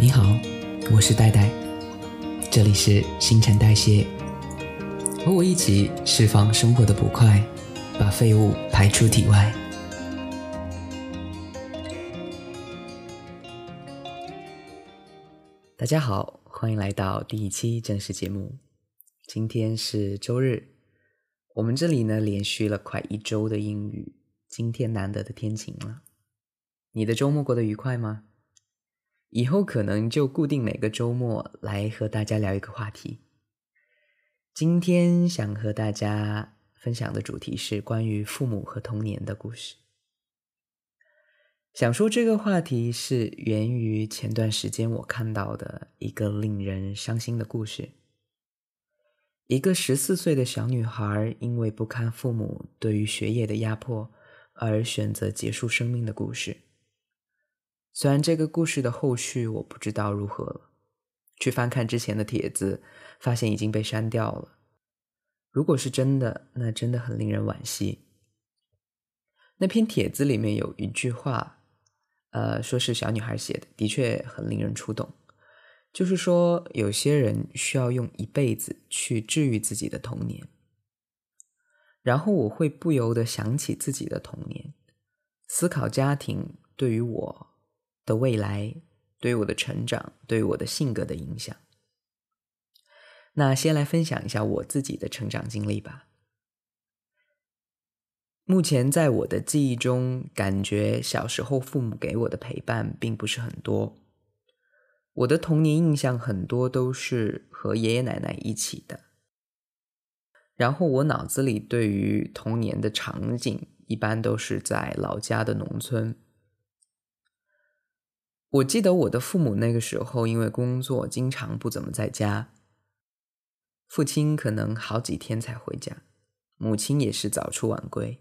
你好，我是戴戴，这里是新陈代谢，和我一起释放生活的不快，把废物排出体外。大家好，欢迎来到第一期正式节目。今天是周日，我们这里呢连续了快一周的阴雨，今天难得的天晴了。你的周末过得愉快吗？以后可能就固定每个周末来和大家聊一个话题。今天想和大家分享的主题是关于父母和童年的故事。想说这个话题是源于前段时间我看到的一个令人伤心的故事：一个十四岁的小女孩因为不堪父母对于学业的压迫而选择结束生命的故事。虽然这个故事的后续我不知道如何了，去翻看之前的帖子，发现已经被删掉了。如果是真的，那真的很令人惋惜。那篇帖子里面有一句话，呃，说是小女孩写的，的确很令人触动。就是说，有些人需要用一辈子去治愈自己的童年。然后我会不由得想起自己的童年，思考家庭对于我。的未来对我的成长，对我的性格的影响。那先来分享一下我自己的成长经历吧。目前在我的记忆中，感觉小时候父母给我的陪伴并不是很多。我的童年印象很多都是和爷爷奶奶一起的。然后我脑子里对于童年的场景，一般都是在老家的农村。我记得我的父母那个时候因为工作经常不怎么在家，父亲可能好几天才回家，母亲也是早出晚归，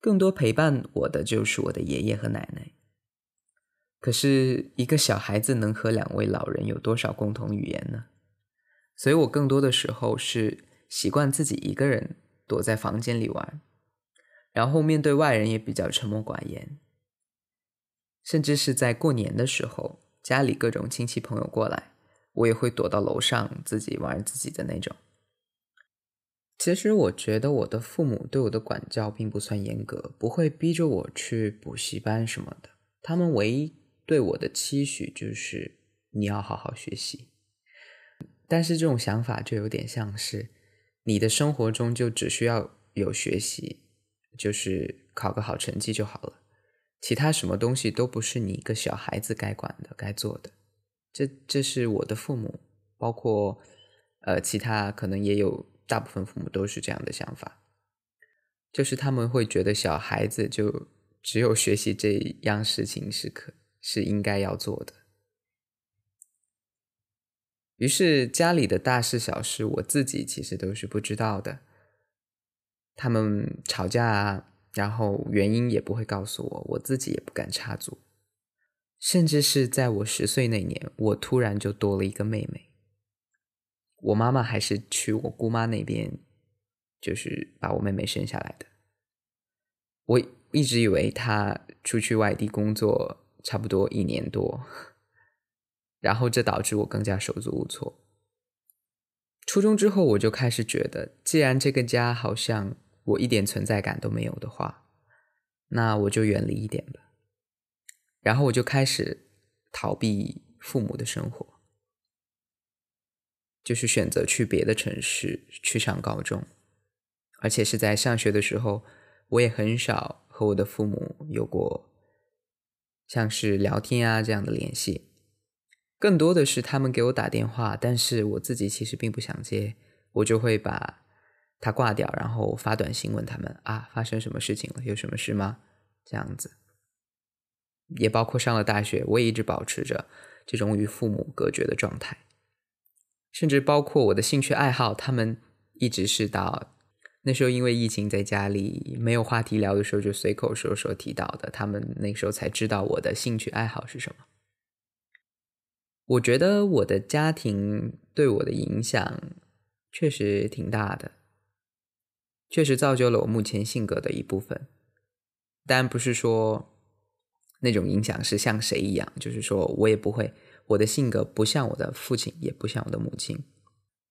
更多陪伴我的就是我的爷爷和奶奶。可是一个小孩子能和两位老人有多少共同语言呢？所以我更多的时候是习惯自己一个人躲在房间里玩，然后面对外人也比较沉默寡言。甚至是在过年的时候，家里各种亲戚朋友过来，我也会躲到楼上自己玩自己的那种。其实我觉得我的父母对我的管教并不算严格，不会逼着我去补习班什么的。他们唯一对我的期许就是你要好好学习。但是这种想法就有点像是你的生活中就只需要有学习，就是考个好成绩就好了。其他什么东西都不是你一个小孩子该管的、该做的。这这是我的父母，包括呃其他可能也有大部分父母都是这样的想法，就是他们会觉得小孩子就只有学习这样事情是可是应该要做的。于是家里的大事小事，我自己其实都是不知道的。他们吵架啊。然后原因也不会告诉我，我自己也不敢插足，甚至是在我十岁那年，我突然就多了一个妹妹。我妈妈还是去我姑妈那边，就是把我妹妹生下来的。我一直以为她出去外地工作差不多一年多，然后这导致我更加手足无措。初中之后，我就开始觉得，既然这个家好像……我一点存在感都没有的话，那我就远离一点吧。然后我就开始逃避父母的生活，就是选择去别的城市去上高中，而且是在上学的时候，我也很少和我的父母有过像是聊天啊这样的联系，更多的是他们给我打电话，但是我自己其实并不想接，我就会把。他挂掉，然后发短信问他们啊，发生什么事情了？有什么事吗？这样子，也包括上了大学，我也一直保持着这种与父母隔绝的状态，甚至包括我的兴趣爱好，他们一直是到那时候，因为疫情在家里没有话题聊的时候，就随口说说提到的，他们那时候才知道我的兴趣爱好是什么。我觉得我的家庭对我的影响确实挺大的。确实造就了我目前性格的一部分，但不是说那种影响是像谁一样，就是说我也不会我的性格不像我的父亲，也不像我的母亲，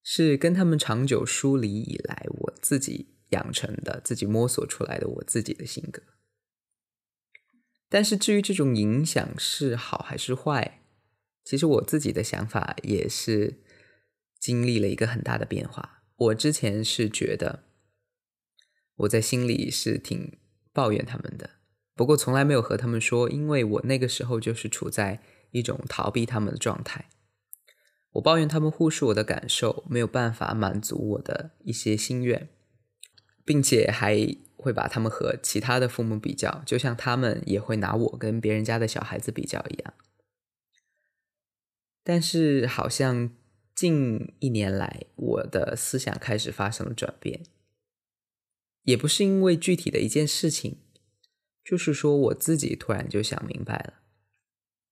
是跟他们长久疏离以来我自己养成的、自己摸索出来的我自己的性格。但是至于这种影响是好还是坏，其实我自己的想法也是经历了一个很大的变化。我之前是觉得我在心里是挺抱怨他们的，不过从来没有和他们说，因为我那个时候就是处在一种逃避他们的状态。我抱怨他们忽视我的感受，没有办法满足我的一些心愿，并且还。会把他们和其他的父母比较，就像他们也会拿我跟别人家的小孩子比较一样。但是，好像近一年来，我的思想开始发生了转变，也不是因为具体的一件事情，就是说我自己突然就想明白了，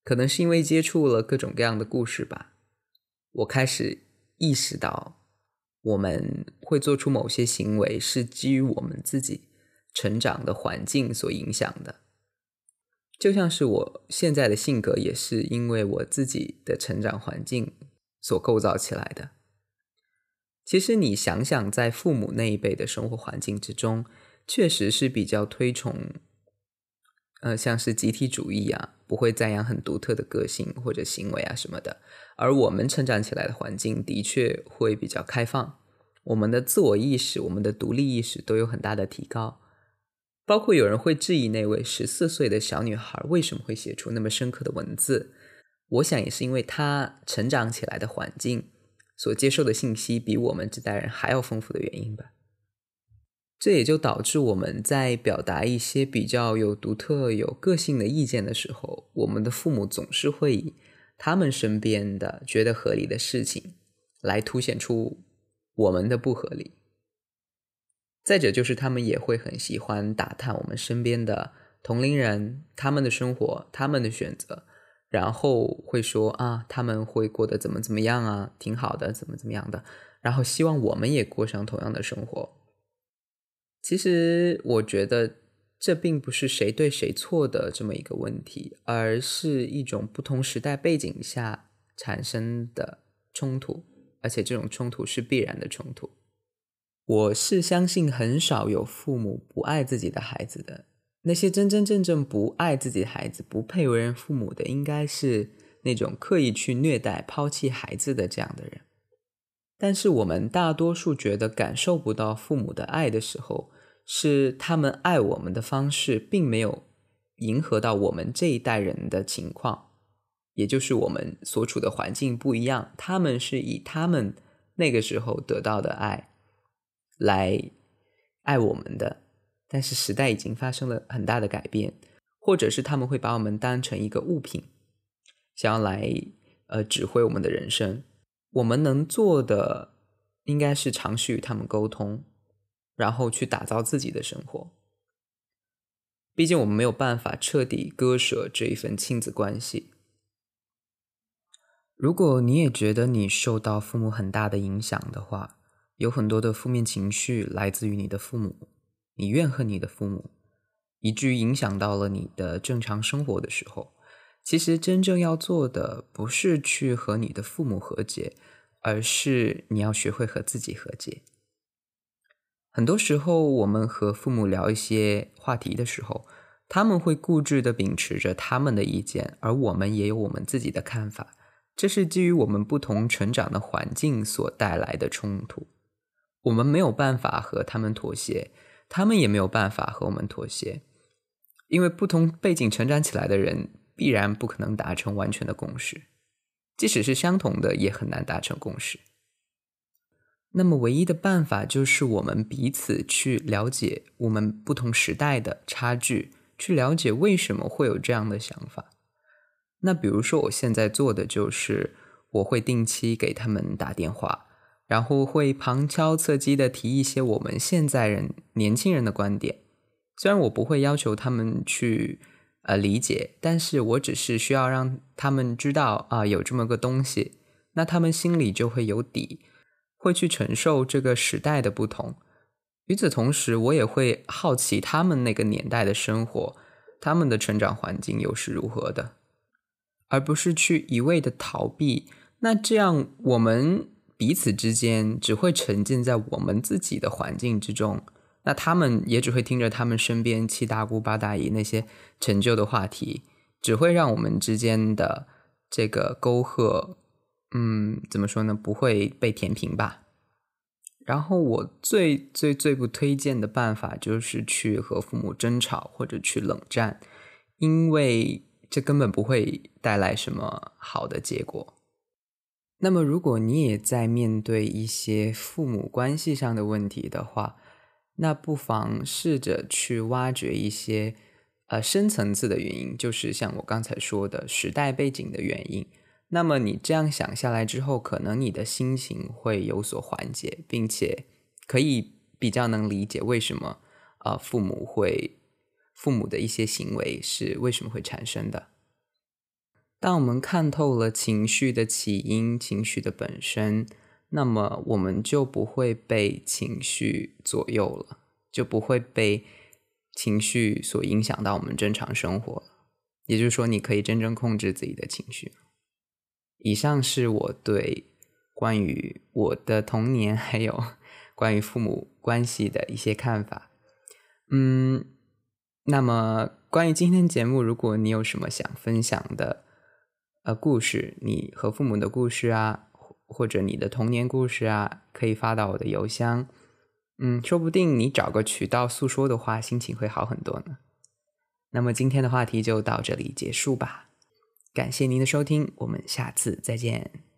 可能是因为接触了各种各样的故事吧，我开始意识到，我们会做出某些行为是基于我们自己。成长的环境所影响的，就像是我现在的性格，也是因为我自己的成长环境所构造起来的。其实你想想，在父母那一辈的生活环境之中，确实是比较推崇，呃，像是集体主义啊，不会赞扬很独特的个性或者行为啊什么的。而我们成长起来的环境的确会比较开放，我们的自我意识、我们的独立意识都有很大的提高。包括有人会质疑那位十四岁的小女孩为什么会写出那么深刻的文字，我想也是因为她成长起来的环境所接受的信息比我们这代人还要丰富的原因吧。这也就导致我们在表达一些比较有独特、有个性的意见的时候，我们的父母总是会以他们身边的觉得合理的事情来凸显出我们的不合理。再者就是，他们也会很喜欢打探我们身边的同龄人他们的生活、他们的选择，然后会说啊，他们会过得怎么怎么样啊，挺好的，怎么怎么样的，然后希望我们也过上同样的生活。其实我觉得这并不是谁对谁错的这么一个问题，而是一种不同时代背景下产生的冲突，而且这种冲突是必然的冲突。我是相信很少有父母不爱自己的孩子的。那些真真正正不爱自己的孩子、不配为人父母的，应该是那种刻意去虐待、抛弃孩子的这样的人。但是我们大多数觉得感受不到父母的爱的时候，是他们爱我们的方式并没有迎合到我们这一代人的情况，也就是我们所处的环境不一样。他们是以他们那个时候得到的爱。来爱我们的，但是时代已经发生了很大的改变，或者是他们会把我们当成一个物品，想要来呃指挥我们的人生。我们能做的应该是尝试与他们沟通，然后去打造自己的生活。毕竟我们没有办法彻底割舍这一份亲子关系。如果你也觉得你受到父母很大的影响的话，有很多的负面情绪来自于你的父母，你怨恨你的父母，以至于影响到了你的正常生活的时候，其实真正要做的不是去和你的父母和解，而是你要学会和自己和解。很多时候，我们和父母聊一些话题的时候，他们会固执的秉持着他们的意见，而我们也有我们自己的看法，这是基于我们不同成长的环境所带来的冲突。我们没有办法和他们妥协，他们也没有办法和我们妥协，因为不同背景成长起来的人必然不可能达成完全的共识，即使是相同的，也很难达成共识。那么，唯一的办法就是我们彼此去了解我们不同时代的差距，去了解为什么会有这样的想法。那比如说，我现在做的就是，我会定期给他们打电话。然后会旁敲侧击的提一些我们现在人年轻人的观点，虽然我不会要求他们去呃理解，但是我只是需要让他们知道啊有这么个东西，那他们心里就会有底，会去承受这个时代的不同。与此同时，我也会好奇他们那个年代的生活，他们的成长环境又是如何的。而不是去一味的逃避。那这样，我们彼此之间只会沉浸在我们自己的环境之中，那他们也只会听着他们身边七大姑八大姨那些陈旧的话题，只会让我们之间的这个沟壑，嗯，怎么说呢？不会被填平吧。然后我最最最不推荐的办法就是去和父母争吵或者去冷战，因为这根本不会带来什么好的结果。那么，如果你也在面对一些父母关系上的问题的话，那不妨试着去挖掘一些呃深层次的原因，就是像我刚才说的时代背景的原因。那么你这样想下来之后，可能你的心情会有所缓解，并且可以比较能理解为什么啊父母会父母的一些行为是为什么会产生的。当我们看透了情绪的起因、情绪的本身，那么我们就不会被情绪左右了，就不会被情绪所影响到我们正常生活。也就是说，你可以真正控制自己的情绪。以上是我对关于我的童年还有关于父母关系的一些看法。嗯，那么关于今天节目，如果你有什么想分享的呃故事，你和父母的故事啊，或者你的童年故事啊，可以发到我的邮箱。嗯，说不定你找个渠道诉说的话，心情会好很多呢。那么今天的话题就到这里结束吧。感谢您的收听，我们下次再见。